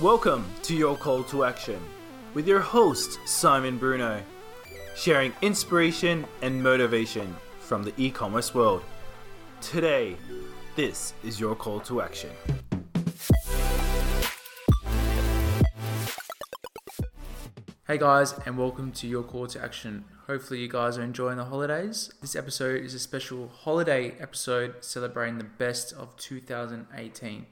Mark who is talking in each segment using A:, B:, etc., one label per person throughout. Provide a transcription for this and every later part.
A: Welcome to your call to action with your host, Simon Bruno, sharing inspiration and motivation from the e commerce world. Today, this is your call to action.
B: Hey guys, and welcome to your call to action. Hopefully, you guys are enjoying the holidays. This episode is a special holiday episode celebrating the best of 2018.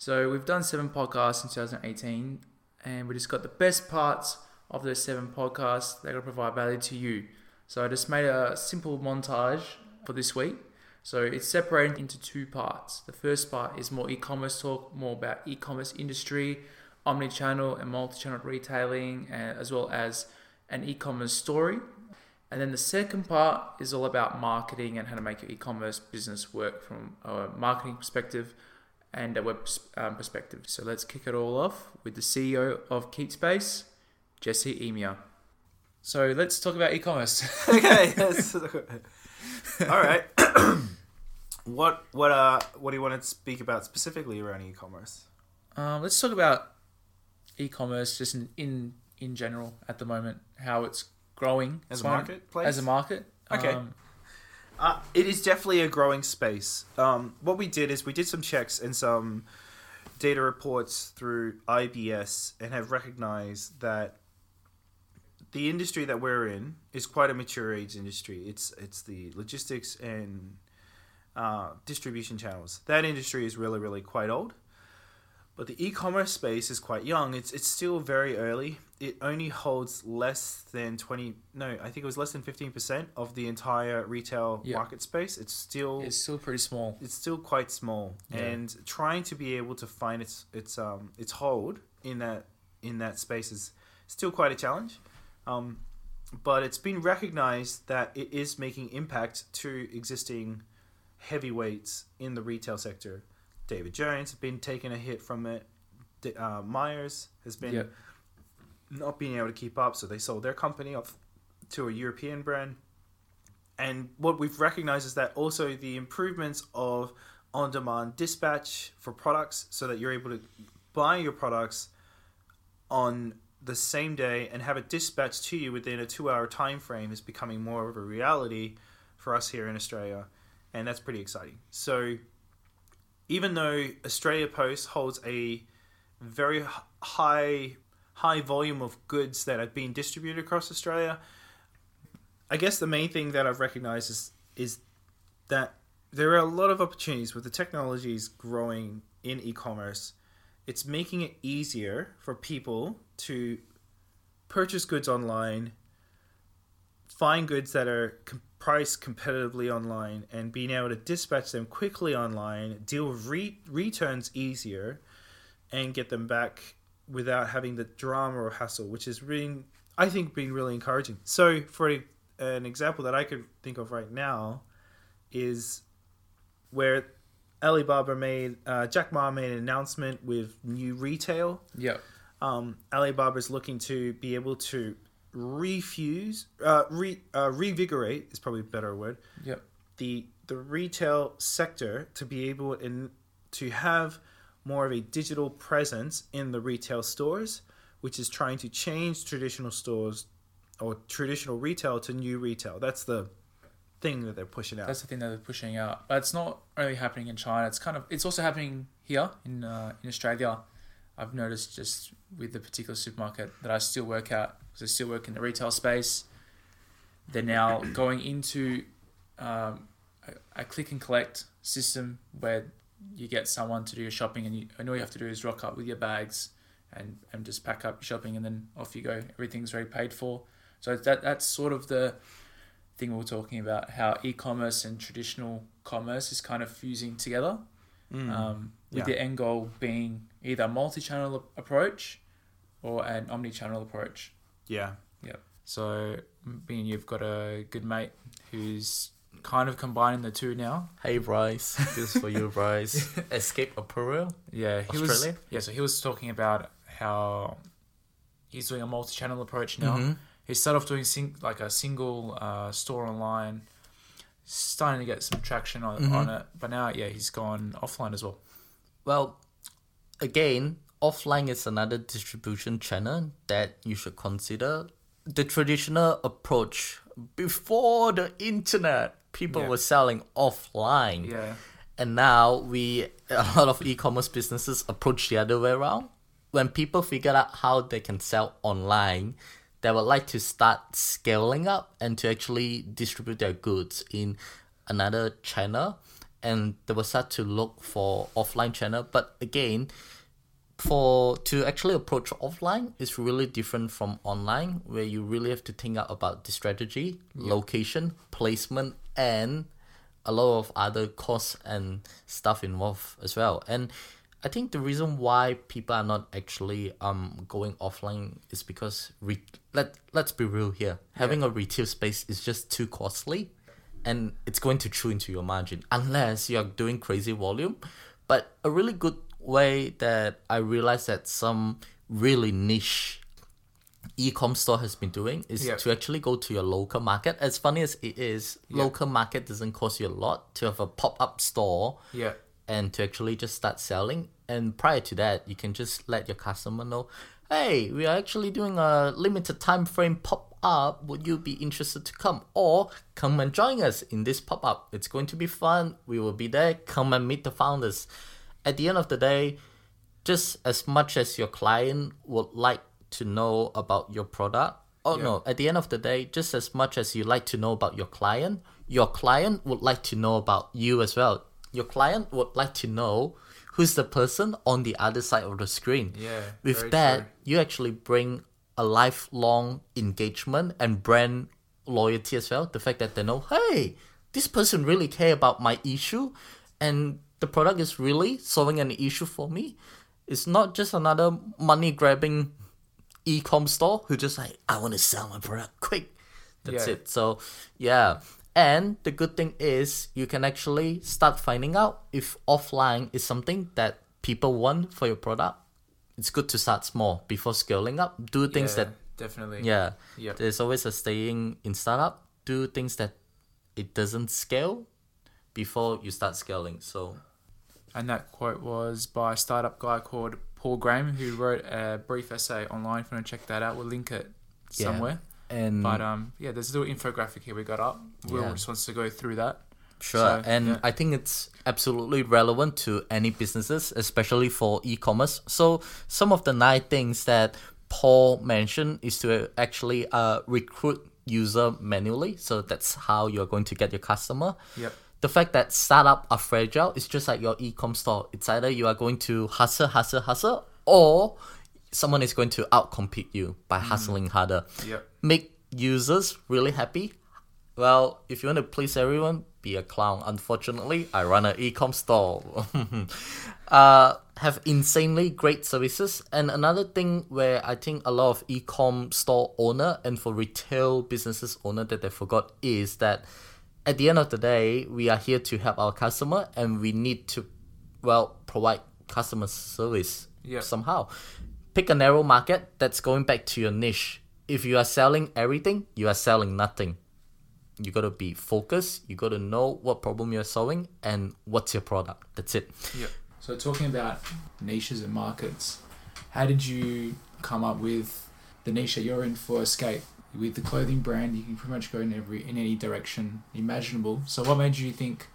B: So, we've done seven podcasts in 2018, and we just got the best parts of those seven podcasts that are going to provide value to you. So, I just made a simple montage for this week. So, it's separated into two parts. The first part is more e commerce talk, more about e commerce industry omni-channel and multi-channel retailing, as well as an e-commerce story. And then the second part is all about marketing and how to make your e-commerce business work from a marketing perspective and a web um, perspective. So let's kick it all off with the CEO of KeepSpace, Jesse Emia. So let's talk about e-commerce.
A: okay. all right. what what uh what do you want to speak about specifically around e-commerce?
B: Um, let's talk about e-commerce just in, in in general at the moment how it's growing
A: as a marketplace
B: as a market
A: okay um, uh, it is definitely a growing space um, what we did is we did some checks and some data reports through ibs and have recognized that the industry that we're in is quite a mature age industry it's it's the logistics and uh, distribution channels that industry is really really quite old but the e-commerce space is quite young. It's it's still very early. It only holds less than 20 no, I think it was less than 15% of the entire retail yeah. market space. It's still
B: It's still pretty small.
A: It's still quite small. Yeah. And trying to be able to find its its um its hold in that in that space is still quite a challenge. Um, but it's been recognized that it is making impact to existing heavyweights in the retail sector David Jones has been taking a hit from it. Uh, Myers has been yep. Not being able to keep up, so they sold their company off to a European brand. And what we've recognized is that also the improvements of on demand dispatch for products so that you're able to buy your products on the same day and have it dispatched to you within a two hour time frame is becoming more of a reality for us here in Australia. And that's pretty exciting. So even though Australia Post holds a very high high volume of goods that have been distributed across Australia, I guess the main thing that I've recognized is is that there are a lot of opportunities with the technologies growing in e-commerce. It's making it easier for people to purchase goods online, find goods that are priced competitively online and being able to dispatch them quickly online, deal with re- returns easier, and get them back without having the drama or hassle, which is really, I think, being really encouraging. So, for a, an example that I could think of right now, is where Alibaba made uh, Jack Ma made an announcement with new retail.
B: Yeah.
A: Um, Alibaba is looking to be able to refuse, uh, re, uh, revigorate is probably a better word.
B: Yeah.
A: The the retail sector to be able in, to have more of a digital presence in the retail stores, which is trying to change traditional stores or traditional retail to new retail. That's the thing that they're pushing out.
B: That's the thing that they're pushing out. But it's not only happening in China. It's kind of it's also happening here in uh, in Australia. I've noticed just with the particular supermarket that I still work at because I still work in the retail space. They're now going into um, a, a, click and collect system where you get someone to do your shopping and, you, and all you have to do is rock up with your bags and, and just pack up your shopping and then off you go. Everything's already paid for. So that that's sort of the thing we are talking about how e-commerce and traditional commerce is kind of fusing together. Mm. Um, with yeah. the end goal being either a multi-channel approach or an omni-channel approach.
A: Yeah.
B: Yeah. So being you've got a good mate who's kind of combining the two now.
C: Hey Bryce, this is for you, Bryce. Escape Apparel.
B: Yeah, he Australia. was. Yeah, so he was talking about how he's doing a multi-channel approach now. Mm-hmm. He started off doing sing- like a single uh, store online, starting to get some traction on, mm-hmm. on it. But now, yeah, he's gone offline as well.
C: Well, again, offline is another distribution channel that you should consider. The traditional approach before the internet, people
A: Yeah.
C: were selling offline.
A: Yeah.
C: And now we a lot of e-commerce businesses approach the other way around. When people figure out how they can sell online, they would like to start scaling up and to actually distribute their goods in another channel and they will start to look for offline channel. But again, for to actually approach offline is really different from online where you really have to think out about the strategy location placement and a lot of other costs and stuff involved as well. And i think the reason why people are not actually um going offline is because re- let let's be real here. Having a retail space is just too costly and it's going to chew into your margin unless you're doing crazy volume. But a really good way that I realized that some really niche e-com store has been doing is
A: Yeah.
C: to actually go to your local market. As funny as it is,
A: Yeah.
C: local market doesn't cost you a lot to have a pop-up store
A: Yeah.
C: and to actually just start selling. And prior to that, you can just let your customer know, hey, we are actually doing a limited time frame pop up. Would you be interested to come? Or come and join us in this pop up. It's going to be fun. We will be there. Come and meet the founders. At the end of the day, just as much as your client would like to know about your product, oh
A: Yeah.
C: no, at the end of the day, just as much as you like to know about your client, your client would like to know about you as well. Your client would like to know who's the person on the other side of the screen.
A: Yeah,
C: With that,
A: true.
C: you actually bring a lifelong engagement and brand loyalty as well. The fact that they know, hey, this person really care about my issue and the product is really solving an issue for me. It's not just another money grabbing e-com store who just like, I want to sell my product quick. That's
A: Yeah.
C: it. So yeah. And the good thing is you can actually start finding out if offline is something that people want for your product. It's good to start small before scaling up. Do things
A: Yeah,
C: that
A: definitely.
C: yeah.
A: Yep.
C: There's always a staying in startup. Do things that it doesn't scale before you start scaling. So
B: And that quote was by a startup guy called Paul Graham, who wrote a brief essay online. If you want to check that out, we'll link it
C: Yeah.
B: somewhere.
C: and
B: But um, yeah, there's a little infographic here we got up. Will
C: Yeah.
B: just wants to go through that.
C: Sure,
B: So,
C: and
B: yeah.
C: I think it's absolutely relevant to any businesses, especially for e-commerce. So some of the nine things that Paul mentioned is to actually uh, recruit user manually. So that's how you're going to get your customer.
A: Yep.
C: The fact that startup are fragile is just like your e-com store. It's either you are going to hustle, hustle, hustle, or someone is going to outcompete you by hustling harder
A: Yep.
C: make users really happy. Well, if you want to please everyone, be a clown. Unfortunately, I run an e-com store. uh, have insanely great services. And another thing where I think a lot of e-com store owner and for retail businesses owner that they forgot is that at the end of the day, we are here to help our customer and we need to, well, provide customer service
A: Yeah.
C: somehow. Pick a narrow market that's going back to your niche. If you are selling everything, you are selling nothing. You gotta be focused. You gotta know what problem you're solving and what's your product. That's it.
A: Yep.
B: So talking about niches and markets, how did you come up with the niche that you're in for Escape? With the clothing brand, you can pretty much go in every in any direction imaginable. So what made you think,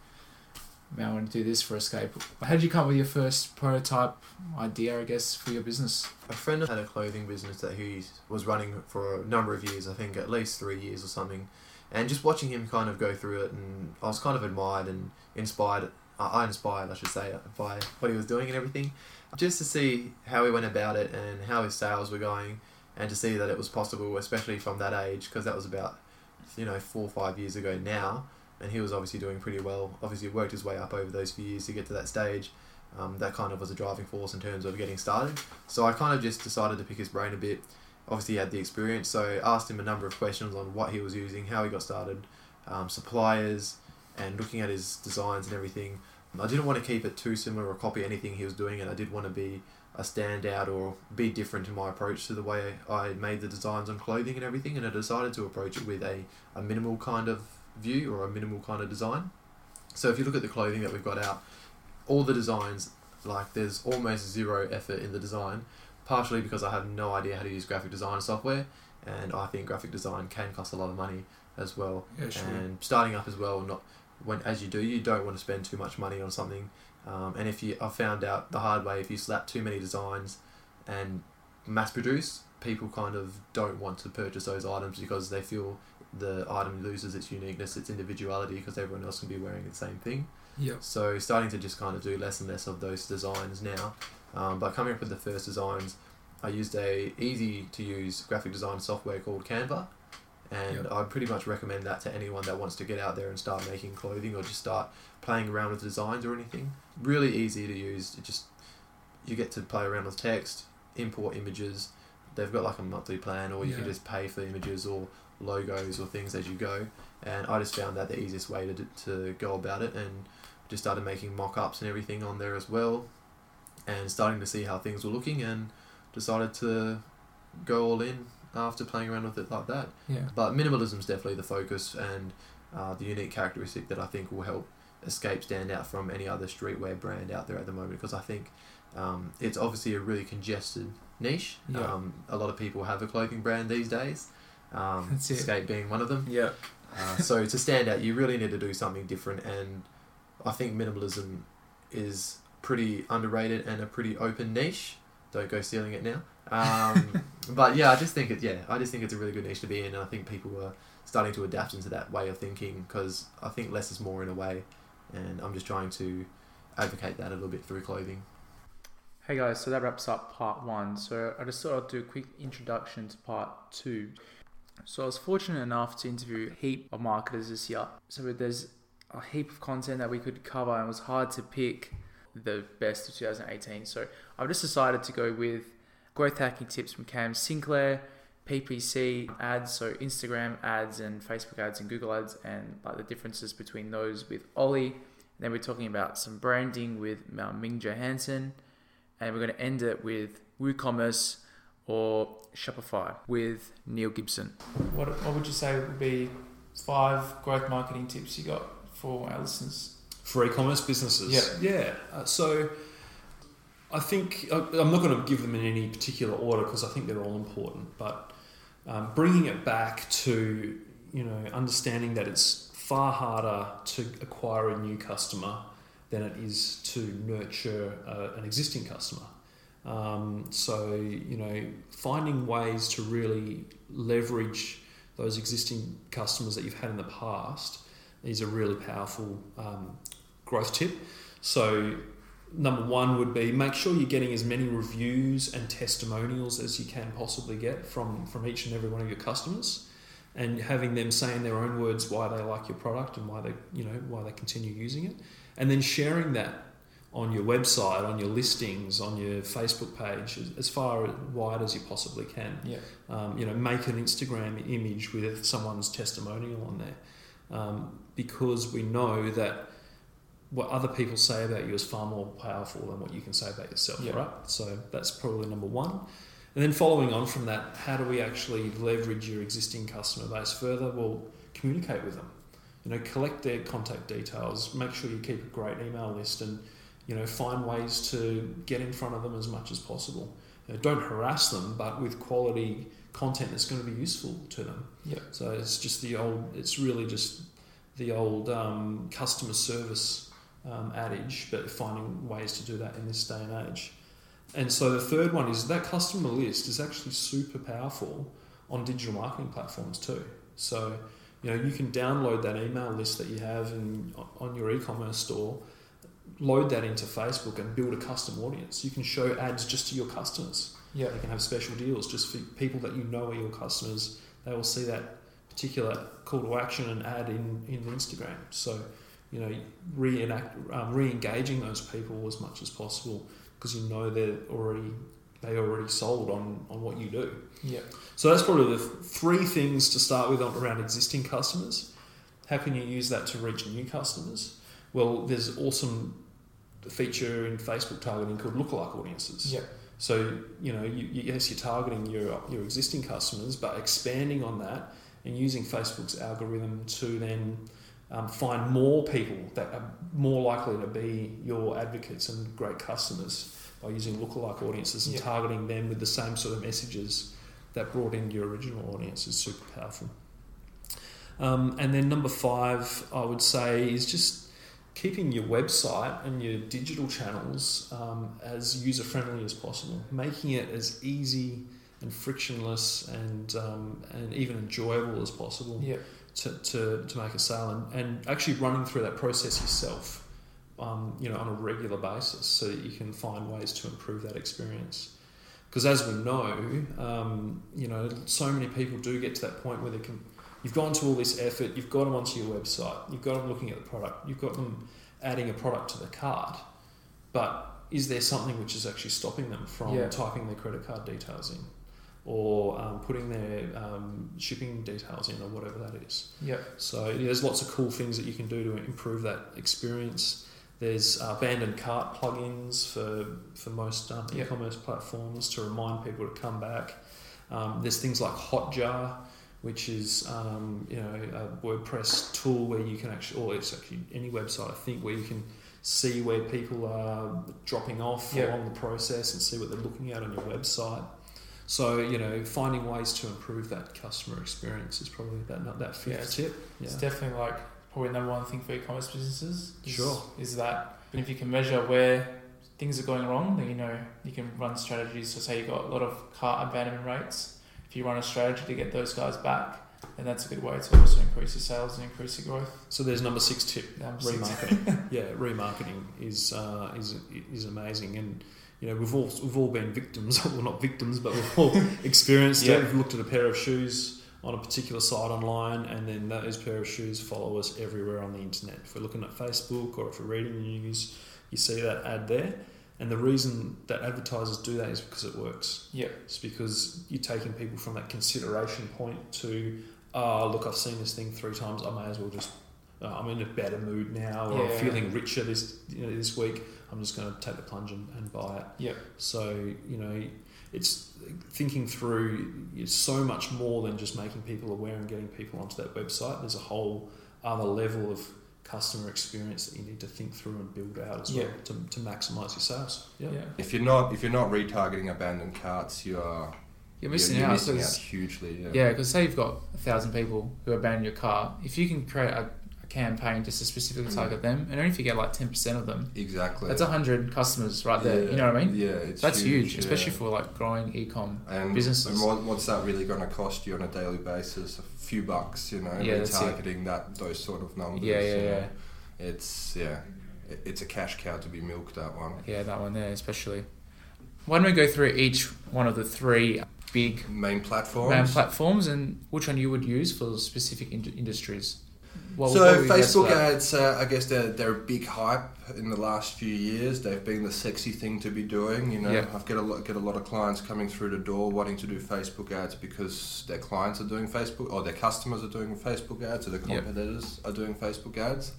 B: man, I want to do this for Escape? How did you come up with your first prototype idea, I guess, for your business?
D: A friend had a clothing business that he was running for a number of years, I think at least three years or something. And just watching him kind of go through it, and I was kind of admired and inspired. Uh, I inspired, I should say, by what he was doing and everything. Just to see how he went about it and how his sales were going, and to see that it was possible, especially from that age, because that was about, you know, four or five years ago now. And he was obviously doing pretty well. Obviously, worked his way up over those few years to get to that stage. Um, that kind of was a driving force in terms of getting started. So I kind of just decided to pick his brain a bit. Obviously, he had the experience, so I asked him a number of questions on what he was using, how he got started, um, suppliers, and looking at his designs and everything. I didn't want to keep it too similar or copy anything he was doing, and I did want to be a standout or be different in my approach to the way I made the designs on clothing and everything. And I decided to approach it with a, a minimal kind of view or a minimal kind of design. So if you look at the clothing that we've got out, all the designs like there's almost zero effort in the design, partially because I have no idea how to use graphic design software, and I think graphic design can cost a lot of money as well.
B: Yeah, sure.
D: And starting up as well, not when as you do, you don't want to spend too much money on something. Um, and if you, I found out the hard way, if you slap too many designs and mass produce, people kind of don't want to purchase those items because they feel the item loses its uniqueness, its individuality, because everyone else can be wearing the same thing.
B: Yeah.
D: So starting to just kind of do less and less of those designs now. Um, but coming up with the first designs, I used a easy to use graphic design software called Canva, and
B: Yep.
D: I pretty much recommend that to anyone that wants to get out there and start making clothing or just start playing around with designs or anything. Really easy to use. It just you get to play around with text, import images. They've got like a monthly plan, or you can just pay for images or logos or things as you go. And I just found that the easiest way to, to go about it, and just started making mock-ups and everything on there as well, and starting to see how things were looking, and decided to go all in after playing around with it like that.
B: Yeah.
D: But minimalism is definitely the focus and uh, the unique characteristic that I think will help Escape stand out from any other streetwear brand out there at the moment because I think um, it's obviously a really congested niche.
B: Yeah.
D: Um, a lot of people have a clothing brand these days, um,
B: That's it.
D: Escape being one of them.
B: Yeah.
D: Uh, so to stand out, you really need to do something different, and I think minimalism is pretty underrated and a pretty open niche. Don't go stealing it now. Um, but yeah, I just think it. Yeah, I just think it's a really good niche to be in, and I think people are starting to adapt into that way of thinking because I think less is more in a way, and I'm just trying to advocate that a little bit through clothing.
B: Hey guys, so that wraps up part one. So I just thought I'd do a quick introduction to part two. So I was fortunate enough to interview a heap of marketers this year. So there's a heap of content that we could cover, and it was hard to pick the best of 2018. So I've just decided to go with growth hacking tips from Cam Sinclair, PPC ads, so Instagram ads and Facebook ads and Google ads, and like the differences between those with Ollie. And then we're talking about some branding with uh, Ming Johansson and we're going to end it with WooCommerce or Shopify with Neil Gibson. What, what would you say would be five growth marketing tips you got for our listeners?
E: for e-commerce businesses.
B: Yeah.
E: yeah. Uh, so I think I'm not going to give them in any particular order because I think they're all important. But um, bringing it back to you know understanding that it's far harder to acquire a new customer than it is to nurture uh, an existing customer. Um, so you know finding ways to really leverage those existing customers that you've had in the past is a really powerful um, growth tip. So, number one would be make sure you're getting as many reviews and testimonials as you can possibly get from, from each and every one of your customers, and having them say in their own words why they like your product and why they you know why they continue using it, and then sharing that on your website, on your listings, on your Facebook page, as, as far wide as you possibly can.
B: Yeah.
E: um, you know, make an Instagram image with someone's testimonial on there, um, because we know that what other people say about you is far more powerful than what you can say about yourself,
B: Yeah.
E: right? So that's probably number one. And then following on from that, how do we actually leverage your existing customer base further? Well, communicate with them. You know, collect their contact details. Make sure you keep a great email list, and you know, find ways to get in front of them as much as possible. You know, don't harass them, but with quality content that's going to be useful to them.
B: Yeah.
E: So it's just the old. It's really just the old um, customer service um, adage, but finding ways to do that in this day and age. And so the third one is that customer list is actually super powerful on digital marketing platforms too. So you know you can download that email list that you have in, on your e-commerce store, load that into Facebook and build a custom audience. You can show ads just to your customers.
B: Yeah.
E: They can have special deals just for people that you know are your customers. They will see that particular call to action and ad in, in Instagram. So, you know, reenact, um, re-engaging those people as much as possible because you know they're already they already sold on, on what you do.
B: Yeah.
E: So that's probably the three things to start with on, around existing customers. How can you use that to reach new customers? Well, there's awesome feature in Facebook targeting called lookalike audiences.
B: Yeah.
E: So you know, you, you, yes, you're targeting your your existing customers, but expanding on that and using Facebook's algorithm to then um, find more people that are more likely to be your advocates and great customers by using lookalike audiences and
B: Yeah.
E: targeting them with the same sort of messages that brought in your original audience is super powerful. Um, and then number five, I would say, is just keeping your website and your digital channels um, as user friendly as possible, making it as easy and frictionless and um, and even enjoyable as possible
B: Yeah.
E: To, to, to make a sale and, and actually running through that process yourself, um, you know, on a regular basis so that you can find ways to improve that experience. Because as we know, um, you know, so many people do get to that point where they can, you've gone to all this effort, you've got them onto your website, you've got them looking at the product, you've got them adding a product to the cart, but is there something which is actually stopping them from
B: Yeah.
E: typing their credit card details in? Or um, putting their um, shipping details in, or whatever that is.
B: Yeah.
E: So yeah, there's lots of cool things that you can do to improve that experience. There's uh, abandoned cart plugins for for most um,
B: Yeah.
E: e-commerce platforms to remind people to come back. Um, there's things like Hotjar, which is um, you know a WordPress tool where you can actually, or it's actually any website I think where you can see where people are dropping off
B: Yeah.
E: along the process and see what they're looking at on your website. So you know, finding ways to improve that customer experience is probably that that fifth
B: Yeah, it's-
E: tip. Yeah.
B: It's definitely like probably number one thing for e-commerce businesses. Is,
E: Sure.
B: Is that if you can measure where things are going wrong, then you know you can run strategies. So say you've got a lot of cart abandonment rates. If you run a strategy to get those guys back, then that's a good way to also increase your sales and increase your growth.
E: So there's number six tip:
B: Um, six-
E: remarketing. yeah, remarketing is uh, is is amazing, and you know we've all we've all been victims. Well, not victims, but we've all experienced
B: Yeah.
E: it. We've looked at a pair of shoes on a particular site online, and then those pair of shoes follow us everywhere on the internet. If we're looking at Facebook or if we're reading the news, you see that ad there. And the reason that advertisers do that is because it works.
B: Yeah.
E: It's because you're taking people from that consideration point to, oh, look, I've seen this thing three times. I may as well just, uh, I'm in a better mood now, or
B: Yeah.
E: I'm feeling richer this you know, this week. I'm just going to take the plunge and, and buy it.
B: Yeah.
E: So you know, it's thinking through. It's so much more than just making people aware and getting people onto that website. There's a whole other level of customer experience that you need to think through and build out as well to, to maximize your sales. Yeah.
B: Yeah.
F: If you're not if you're not retargeting abandoned carts, you are
B: You're missing
F: you're,
B: out.
F: missing out
B: 'cause-
F: hugely. Yeah.
B: Yeah, because say you've got a thousand people who abandon your car, if you can create a, a campaign just to specifically mm. target them, and only if you get like ten percent of them,
F: Exactly.
B: that's a hundred customers right there. You know what I mean?
F: Yeah, it's
B: That's huge,
F: yeah.
B: especially for like growing e-com.
F: and,
B: businesses.
F: And what, what's that really going to cost you on a daily basis? A few bucks, you know,
B: Yeah,
F: retargeting that those sort of numbers.
B: Yeah, yeah,
F: you know.
B: yeah,
F: It's yeah, it's a cash cow to be milked. That one.
B: yeah. That one there, especially. Why don't we go through each one of the three big
F: Main platforms.
B: brand platforms and which one you would use for specific in- industries? What-
F: so
B: what would you guess for
F: Facebook ads, uh, I guess they're they're a big hype in the last few years. They've been the sexy thing to be doing. You know,
B: Yeah.
F: I've get a lot get a lot of clients coming through the door wanting to do Facebook ads because their clients are doing Facebook or their customers are doing Facebook ads or their
B: Yeah.
F: competitors are doing Facebook ads.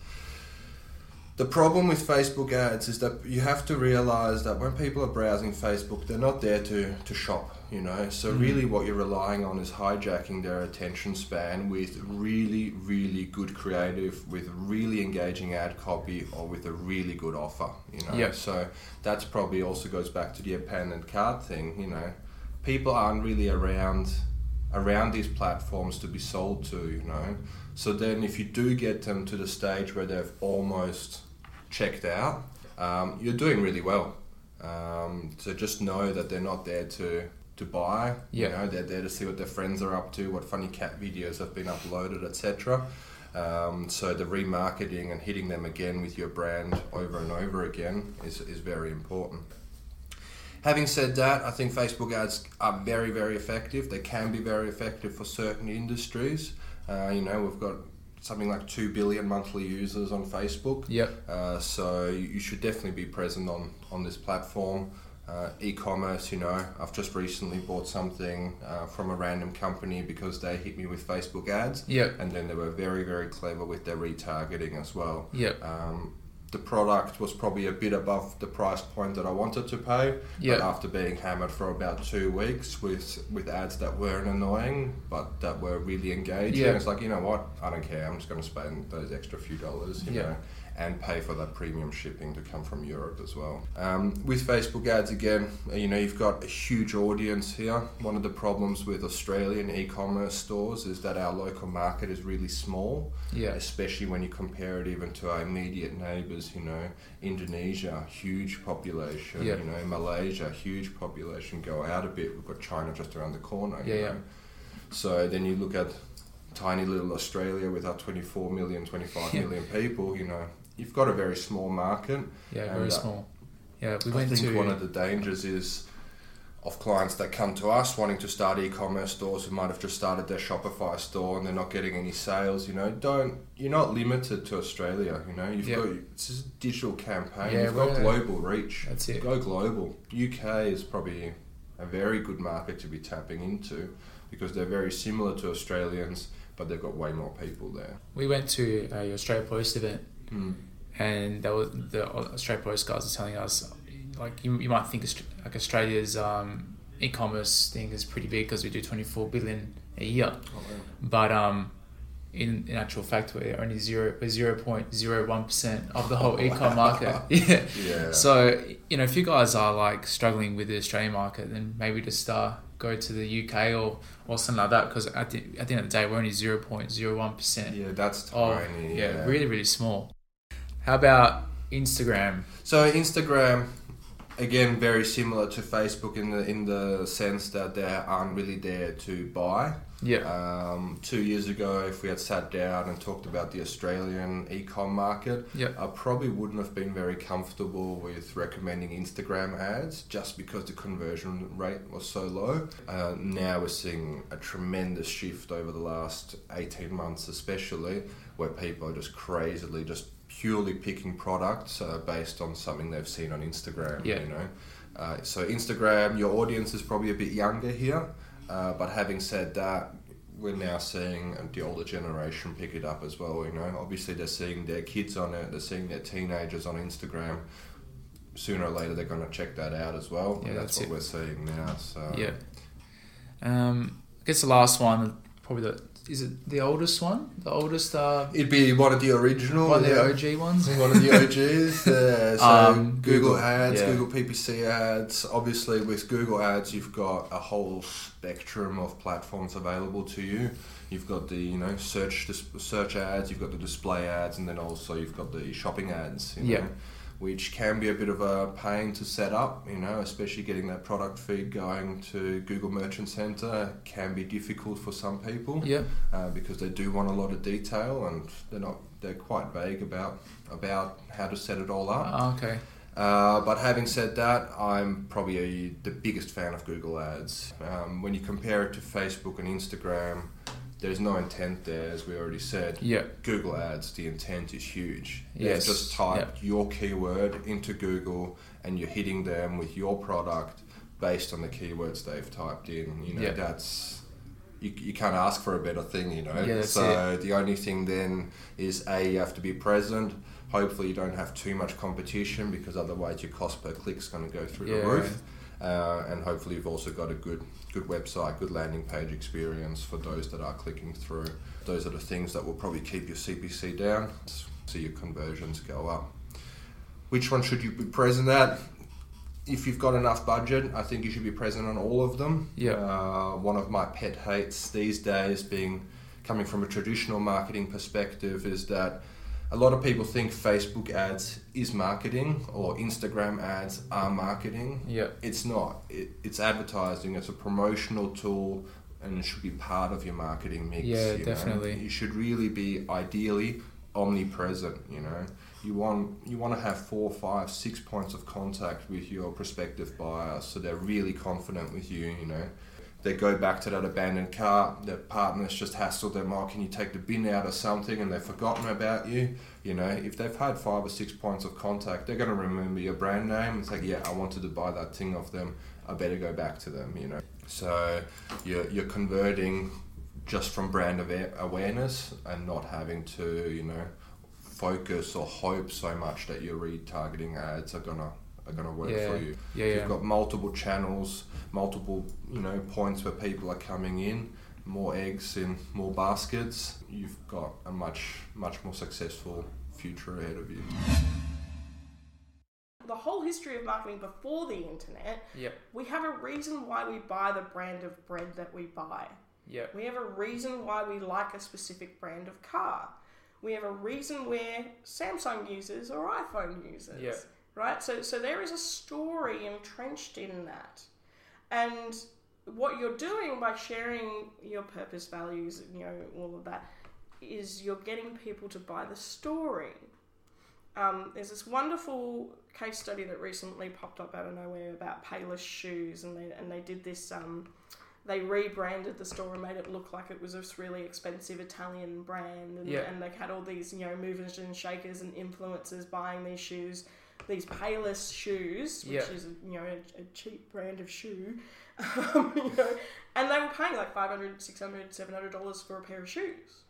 F: The problem with Facebook ads is that you have to realize that when people are browsing Facebook, they're not there to, to shop, you know. So
B: Mm.
F: really what you're relying on is hijacking their attention span with really, really good creative, with really engaging ad copy or with a really good offer, you know.
B: Yeah.
F: So that's probably also goes back to the abandoned card thing, you know. People aren't really around around these platforms to be sold to, you know. So then if you do get them to the stage where they've almost checked out, um, you're doing really well. Um, so just know that they're not there to, to buy.
B: Yeah.
F: You know, they're there to see what their friends are up to, what funny cat videos have been uploaded, etc. Um, so the remarketing and hitting them again with your brand over and over again is, is very important. Having said that, I think Facebook ads are very, very effective. They can be very effective for certain industries. Uh, you know, we've got something like 2 billion monthly users on Facebook.
B: Yep.
F: Uh, so you should definitely be present on, on this platform. Uh, e-commerce, you know, I've just recently bought something uh, from a random company because they hit me with Facebook ads,
B: Yep.
F: and then they were very, very clever with their retargeting as well.
B: Yep.
F: Um, the product was probably a bit above the price point that I wanted to pay. But after being hammered for about two weeks with with ads that weren't annoying but that were really engaging,
B: Yeah.
F: it's like you know what? I don't care. I'm just going to spend those extra few dollars, you
B: Yeah.
F: know, and pay for that premium shipping to come from Europe as well. Um, with Facebook ads again, you know, you've got a huge audience here. One of the problems with Australian e-commerce stores is that our local market is really small
B: Yeah.
F: especially when you compare it even to our immediate neighbours, you know, Indonesia, huge population,
B: Yeah.
F: you know, Malaysia, huge population, go out a bit, we've got China just around the corner,
B: Yeah,
F: know.
B: yeah.
F: So then you look at tiny little Australia with our 24 million, 25
B: Yeah.
F: million people, you know, you've got a very small market.
B: Yeah, very
F: uh,
B: small. Yeah, we
F: I
B: went
F: think
B: to
F: one of the dangers is of clients that come to us wanting to start e-commerce stores who might have just started their Shopify store and they're not getting any sales. You know, don't you're not limited to Australia. You know, you've got it's a digital campaign.
B: Yeah,
F: you've got global reach.
B: That's it.
F: Go global. UK is probably a very good market to be tapping into because they're very similar to Australians, but they've got way more people there.
B: we went to a Australia Post event
F: Mm.
B: and that was the Australia Post guys are telling us like you, you might think like Australia's um, e-commerce thing is pretty big because we do 24 billion a year but um in, in actual fact we're only zero we're 0.01 percent of the whole e-com market yeah
F: Yeah.
B: so you know if you guys are like struggling with the Australian market then maybe just uh, go to the UK or or something like that because at the, at the end of the day we're only 0.01 percent
F: yeah, that's
B: of
F: tiny.
B: yeah, really really small how about Instagram
F: So Instagram, again, very similar to Facebook in the in the sense that they aren't really there to buy.
B: Yeah
F: Um, two years ago, if we had sat down and talked about the Australian e-com market,
B: Yeah.
F: I probably wouldn't have been very comfortable with recommending Instagram ads just because the conversion rate was so low. Uh, now we're seeing a tremendous shift over the last 18 months, especially where people are just crazily just purely picking products uh, based on something they've seen on Instagram.
B: Yeah.
F: You know, uh, so Instagram, your audience is probably a bit younger here. Uh, but having said that, we're now seeing the older generation pick it up as well. You know, obviously they're seeing their kids on it, they're seeing their teenagers on Instagram. Sooner or later, they're going to check that out as well.
B: Yeah,
F: that's,
B: that's
F: what
B: it.
F: we're seeing now. So
B: yeah um I guess the last one probably the is it the oldest one the oldest uh
F: it'd be one of the original,
B: one of
F: yeah.
B: the OG ones
F: one of the OGs. Yeah. So
B: Um,
F: Google,
B: Google,
F: Ads,
B: yeah.
F: Google PPC ads. Obviously, with Google Ads, you've got a whole spectrum of platforms available to you. You've got the you know search dis- search ads, you've got the display ads, and then also you've got the shopping ads. You know,
B: Yeah.
F: Which can be a bit of a pain to set up, you know, especially getting that product feed going to Google Merchant Center can be difficult for some people
B: yeah
F: uh, because they do want a lot of detail and they're not they're quite vague about about how to set it all up.
B: Ah, okay
F: Uh, but having said that, I'm probably a, the biggest fan of Google Ads. Um, when you compare it to Facebook and Instagram, there's no intent there, as we already said.
B: yeah
F: Google Ads, the intent is huge.
B: Yes,
F: They've just typed your keyword into Google and you're hitting them with your product based on the keywords they've typed in. You know,
B: Yeah.
F: that's you, you can't ask for a better thing, you know.
B: Yeah,
F: so the only thing then is A, you have to be present. Hopefully, you don't have too much competition because otherwise, your cost per click is going to go through
B: Yeah.
F: the roof. Uh, and hopefully, you've also got a good good website, good landing page experience for those that are clicking through. Those are the things that will probably keep your CPC down, see your conversions go up. Which one should you be present at? If you've got enough budget, I think you should be present on all of them.
B: Yeah.
F: Uh, one of my pet hates these days, being coming from a traditional marketing perspective, is that a lot of people think Facebook ads is marketing or Instagram ads are marketing.
B: yeah
F: It's not. It, it's advertising. It's a promotional tool, and it should be part of your marketing mix.
B: Yeah,
F: you know.
B: definitely.
F: You should really be ideally omnipresent. You know, you want you want to have four, five, six points of contact with your prospective buyer, so they're really confident with you. You know. They go back to that abandoned car. Their partner's just hassled them. Oh, can you take the bin out or something? And they've forgotten about you. You know, if they've had five or six points of contact, they're going to remember your brand name. It's like, yeah, I wanted to buy that thing off them. I better go back to them. You know, so you're you're converting just from brand awareness and not having to, you know, focus or hope so much that your retargeting ads are gonna are gonna work
B: Yeah.
F: for you.
B: Yeah,
F: If
B: yeah.
F: You've got multiple channels, multiple you know points where people are coming in, more eggs in more baskets. You've got a much much more successful future ahead of you.
G: The whole history of marketing before the internet,
B: Yep.
G: we have a reason why we buy the brand of bread that we buy.
B: Yep.
G: We have a reason why we like a specific brand of car. We have a reason where Samsung users or iPhone users.
B: Yeah.
G: Right? So so there is a story entrenched in that. And what you're doing by sharing your purpose, values, you know, all of that, is you're getting people to buy the story. Um, there's this wonderful case study that recently popped up out of nowhere about Payless shoes, and they and they did this. Um, they rebranded the store and made it look like it was this really expensive Italian brand, and,
B: Yeah.
G: and they had all these you know movers and shakers and influencers buying these shoes, these Payless shoes, which
B: Yeah.
G: is you know a, a cheap brand of shoe, um, you know, and they were paying like 500 600 700 dollars for a pair of shoes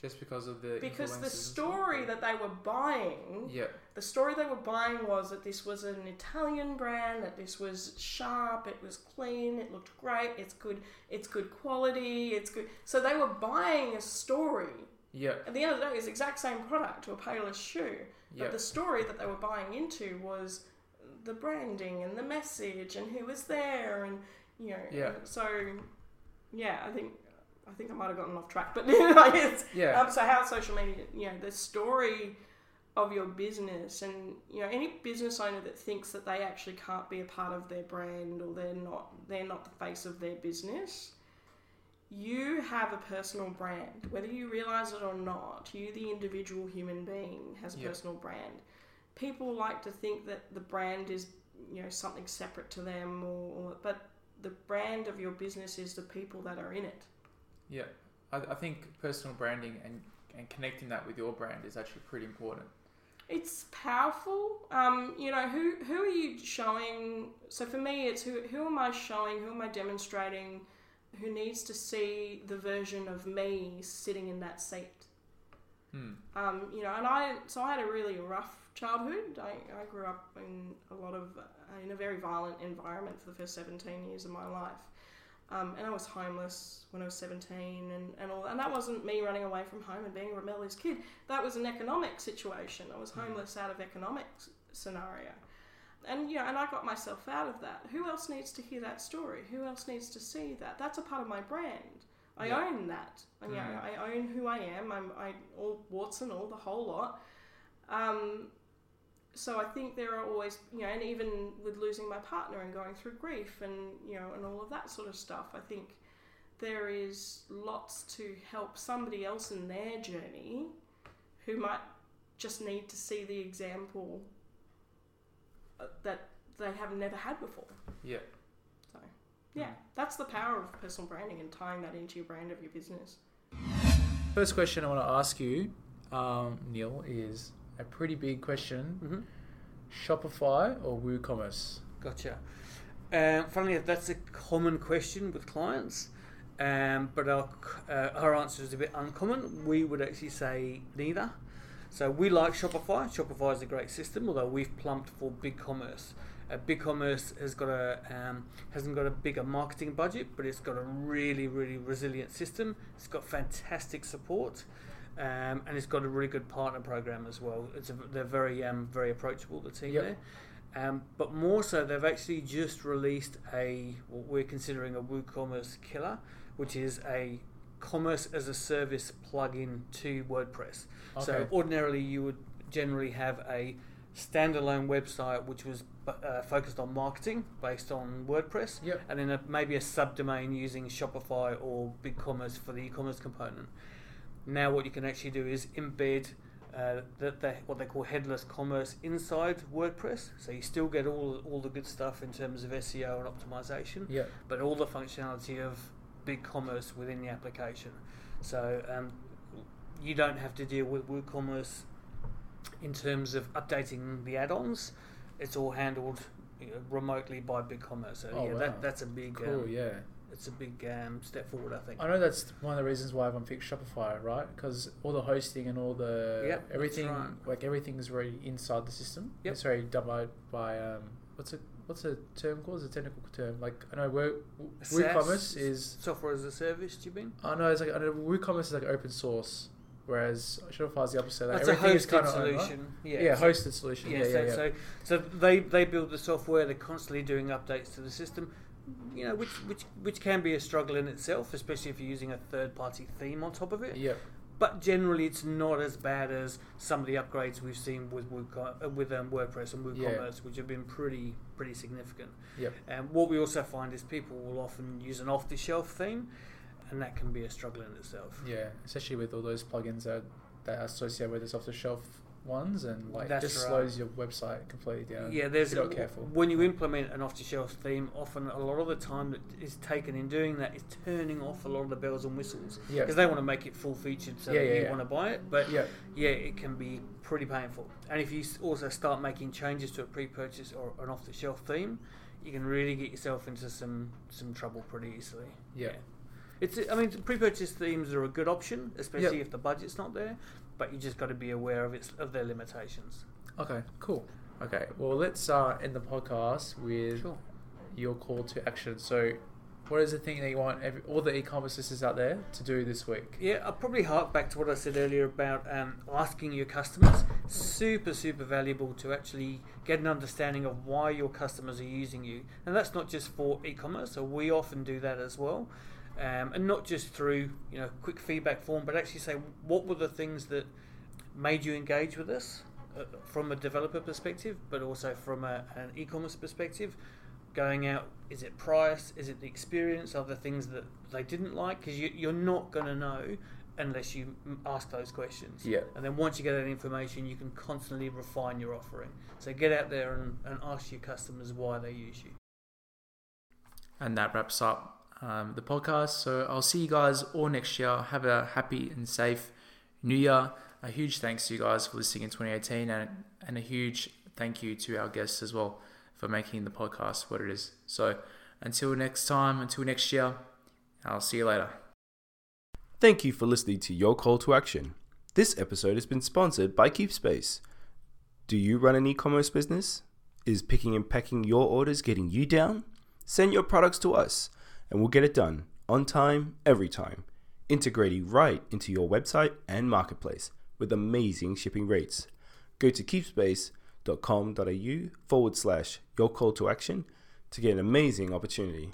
B: Just because of the
G: because the
B: influencers and stuff?
G: story that they were buying
B: Yeah.
G: the story they were buying was that this was an Italian brand, that this was sharp, it was clean, it looked great, it's good, it's good quality, it's good. So they were buying a story.
B: Yeah.
G: At the end of the day, it's the exact same product to a Payless shoe, but
B: Yeah.
G: the story that they were buying into was the branding and the message and who was there and you know.
B: Yeah.
G: So yeah, I think I think I might have gotten off track, but like it's
B: Yeah.
G: um, so how social media, you know, the story of your business, and you know, any business owner that thinks that they actually can't be a part of their brand or they're not they're not the face of their business. You have a personal brand, whether you realize it or not. You, the individual human being, has a
B: Yeah.
G: personal brand. People like to think that the brand is, you know, something separate to them, or, or but the brand of your business is the people that are in it.
B: Yeah. I, I think personal branding and, and connecting that with your brand is actually pretty important.
G: It's powerful. Um, you know, who who are you showing? So for me, it's who who am I showing? Who am I demonstrating? Who needs to see the version of me sitting in that seat?
B: Hmm.
G: Um, you know, and I so I had a really rough childhood. I, I grew up in a lot of uh, in a very violent environment for the first seventeen years of my life. Um, and I was homeless when I was 17 and, and all and that wasn't me running away from home and being a rebellious kid. That was an economic situation. I was homeless out of economic scenario. And you know, and I got myself out of that. Who else needs to hear that story? Who else needs to see that? That's a part of my brand. I
B: Yeah.
G: own that. You know,
B: Mm.
G: I own who I am. I'm I all warts and all the whole lot. Um, so I think there are always, you know, and even with losing my partner and going through grief and you know and all of that sort of stuff, I think there is lots to help somebody else in their journey who might just need to see the example that they have never had before.
B: Yeah.
G: So, yeah, that's the power of personal branding and tying that into your brand of your business.
B: First question I want to ask you, um, Neil, is a pretty big question.
H: Mm-hmm.
B: Shopify or WooCommerce?
H: Gotcha. Um, funnily enough, that's a common question with clients, um, but our, uh, our answer is a bit uncommon. We would actually say neither. So we like Shopify. Shopify is a great system, although we've plumped for BigCommerce. Uh, BigCommerce has got a um, hasn't got a bigger marketing budget, but it's got a really really resilient system. It's got fantastic support. Um, and it's got a really good partner program as well. It's a, they're very um, very approachable. The team
B: Yep.
H: there, um, but more so, they've actually just released a what we're considering a WooCommerce killer, which is a commerce as a service plugin to WordPress. So ordinarily, you would generally have a standalone website which was uh, focused on marketing based on WordPress,
B: Yep.
H: and then a, maybe a subdomain using Shopify or BigCommerce for the e-commerce component. Now, what you can actually do is embed uh, what they call headless commerce inside WordPress. So you still get all all the good stuff in terms of SEO and optimization,
B: Yeah.
H: but all the functionality of BigCommerce within the application. So um, you don't have to deal with WooCommerce in terms of updating the add-ons. It's all handled you know, remotely by BigCommerce. So
B: Oh,
H: yeah,
B: wow.
H: that, that's a big
B: Cool.
H: um,
B: Yeah.
H: it's a big um, step forward. I think.
B: I know that's one of the reasons why everyone picked Shopify, right? Because all the hosting and all the
H: Yep,
B: everything,
H: right.
B: like everything is already inside the system.
H: Yep.
B: It's already done by, by um, what's it? What's the term called? It's a technical term. Like I know Wo-? WooCommerce is.
H: software as a service. Do you mean?
B: I know it's like I know WooCommerce is like open source, whereas Shopify is the opposite. Like,
H: That's a
B: everything is
H: hosted solution. Yeah.
B: Yeah, hosted solution.
H: Yeah,
B: Yeah,
H: so,
B: yeah, yeah.
H: so so they they build the software. They're constantly doing updates to the system. You know, which which which can be a struggle in itself, especially if you're using a third party theme on top of it.
B: yeah.
H: But generally, it's not as bad as some of the upgrades we've seen with uh, with um, WordPress and
B: Yeah.
H: WooCommerce, which have been pretty pretty significant.
B: Yep.
H: And what we also find is people will often use an off the shelf theme, and that can be a struggle in itself.
B: Yeah, especially with all those plugins that that are associated with this off the shelf ones, and like
H: That's
B: just
H: right.
B: slows your website completely down.
H: Yeah, there's
B: if you're not careful.
H: when you implement an off-the-shelf theme. Often, a lot of the time that is taken in doing that is turning off a lot of the bells and whistles
B: Yeah,
H: because they want to make it full-featured so
B: Yeah, yeah,
H: you
B: yeah.
H: want to buy it. But
B: yeah,
H: yeah, it can be pretty painful. And if you also start making changes to a pre-purchase or an off-the-shelf theme, you can really get yourself into some some trouble pretty easily.
B: yeah,
H: It's I mean pre-purchase themes are a good option, especially
B: Yep.
H: if the budget's not there. But you just got to be aware of its of their limitations.
B: Okay, cool. Okay, well, let's uh, end the podcast with
H: Sure.
B: your call to action. So, what is the thing that you want every, all the e-commerce sisters out there to do this week?
H: Yeah, I'll probably hark back to what I said earlier about um, asking your customers. Super, super valuable to actually get an understanding of why your customers are using you. And that's not just for e-commerce, so we often do that as well. Um, and not just through you know quick feedback form, but actually say what were the things that made you engage with us uh, from a developer perspective, but also from a, an e-commerce perspective. Going out, is it price? Is it the experience? Are there things that they didn't like? Because you, you're not going to know unless you ask those questions.
B: Yeah.
H: And then once you get that information, you can constantly refine your offering. So get out there and, and ask your customers why they use you.
B: And that wraps up um, the podcast. So I'll see you guys all next year. Have a happy and safe new year. A huge thanks to you guys for listening in 2018, and and a huge thank you to our guests as well for making the podcast what it is. So until next time, until next year, I'll see you later.
A: Thank you for listening to Your Call to Action. This episode has been sponsored by Keepspace. Do you run an e commerce business? Is picking and packing your orders getting you down? Send your products to us and we'll get it done on time, every time, integrating right into your website and marketplace with amazing shipping rates. Go to keepspace.com.au forward slash your call to action to get an amazing opportunity.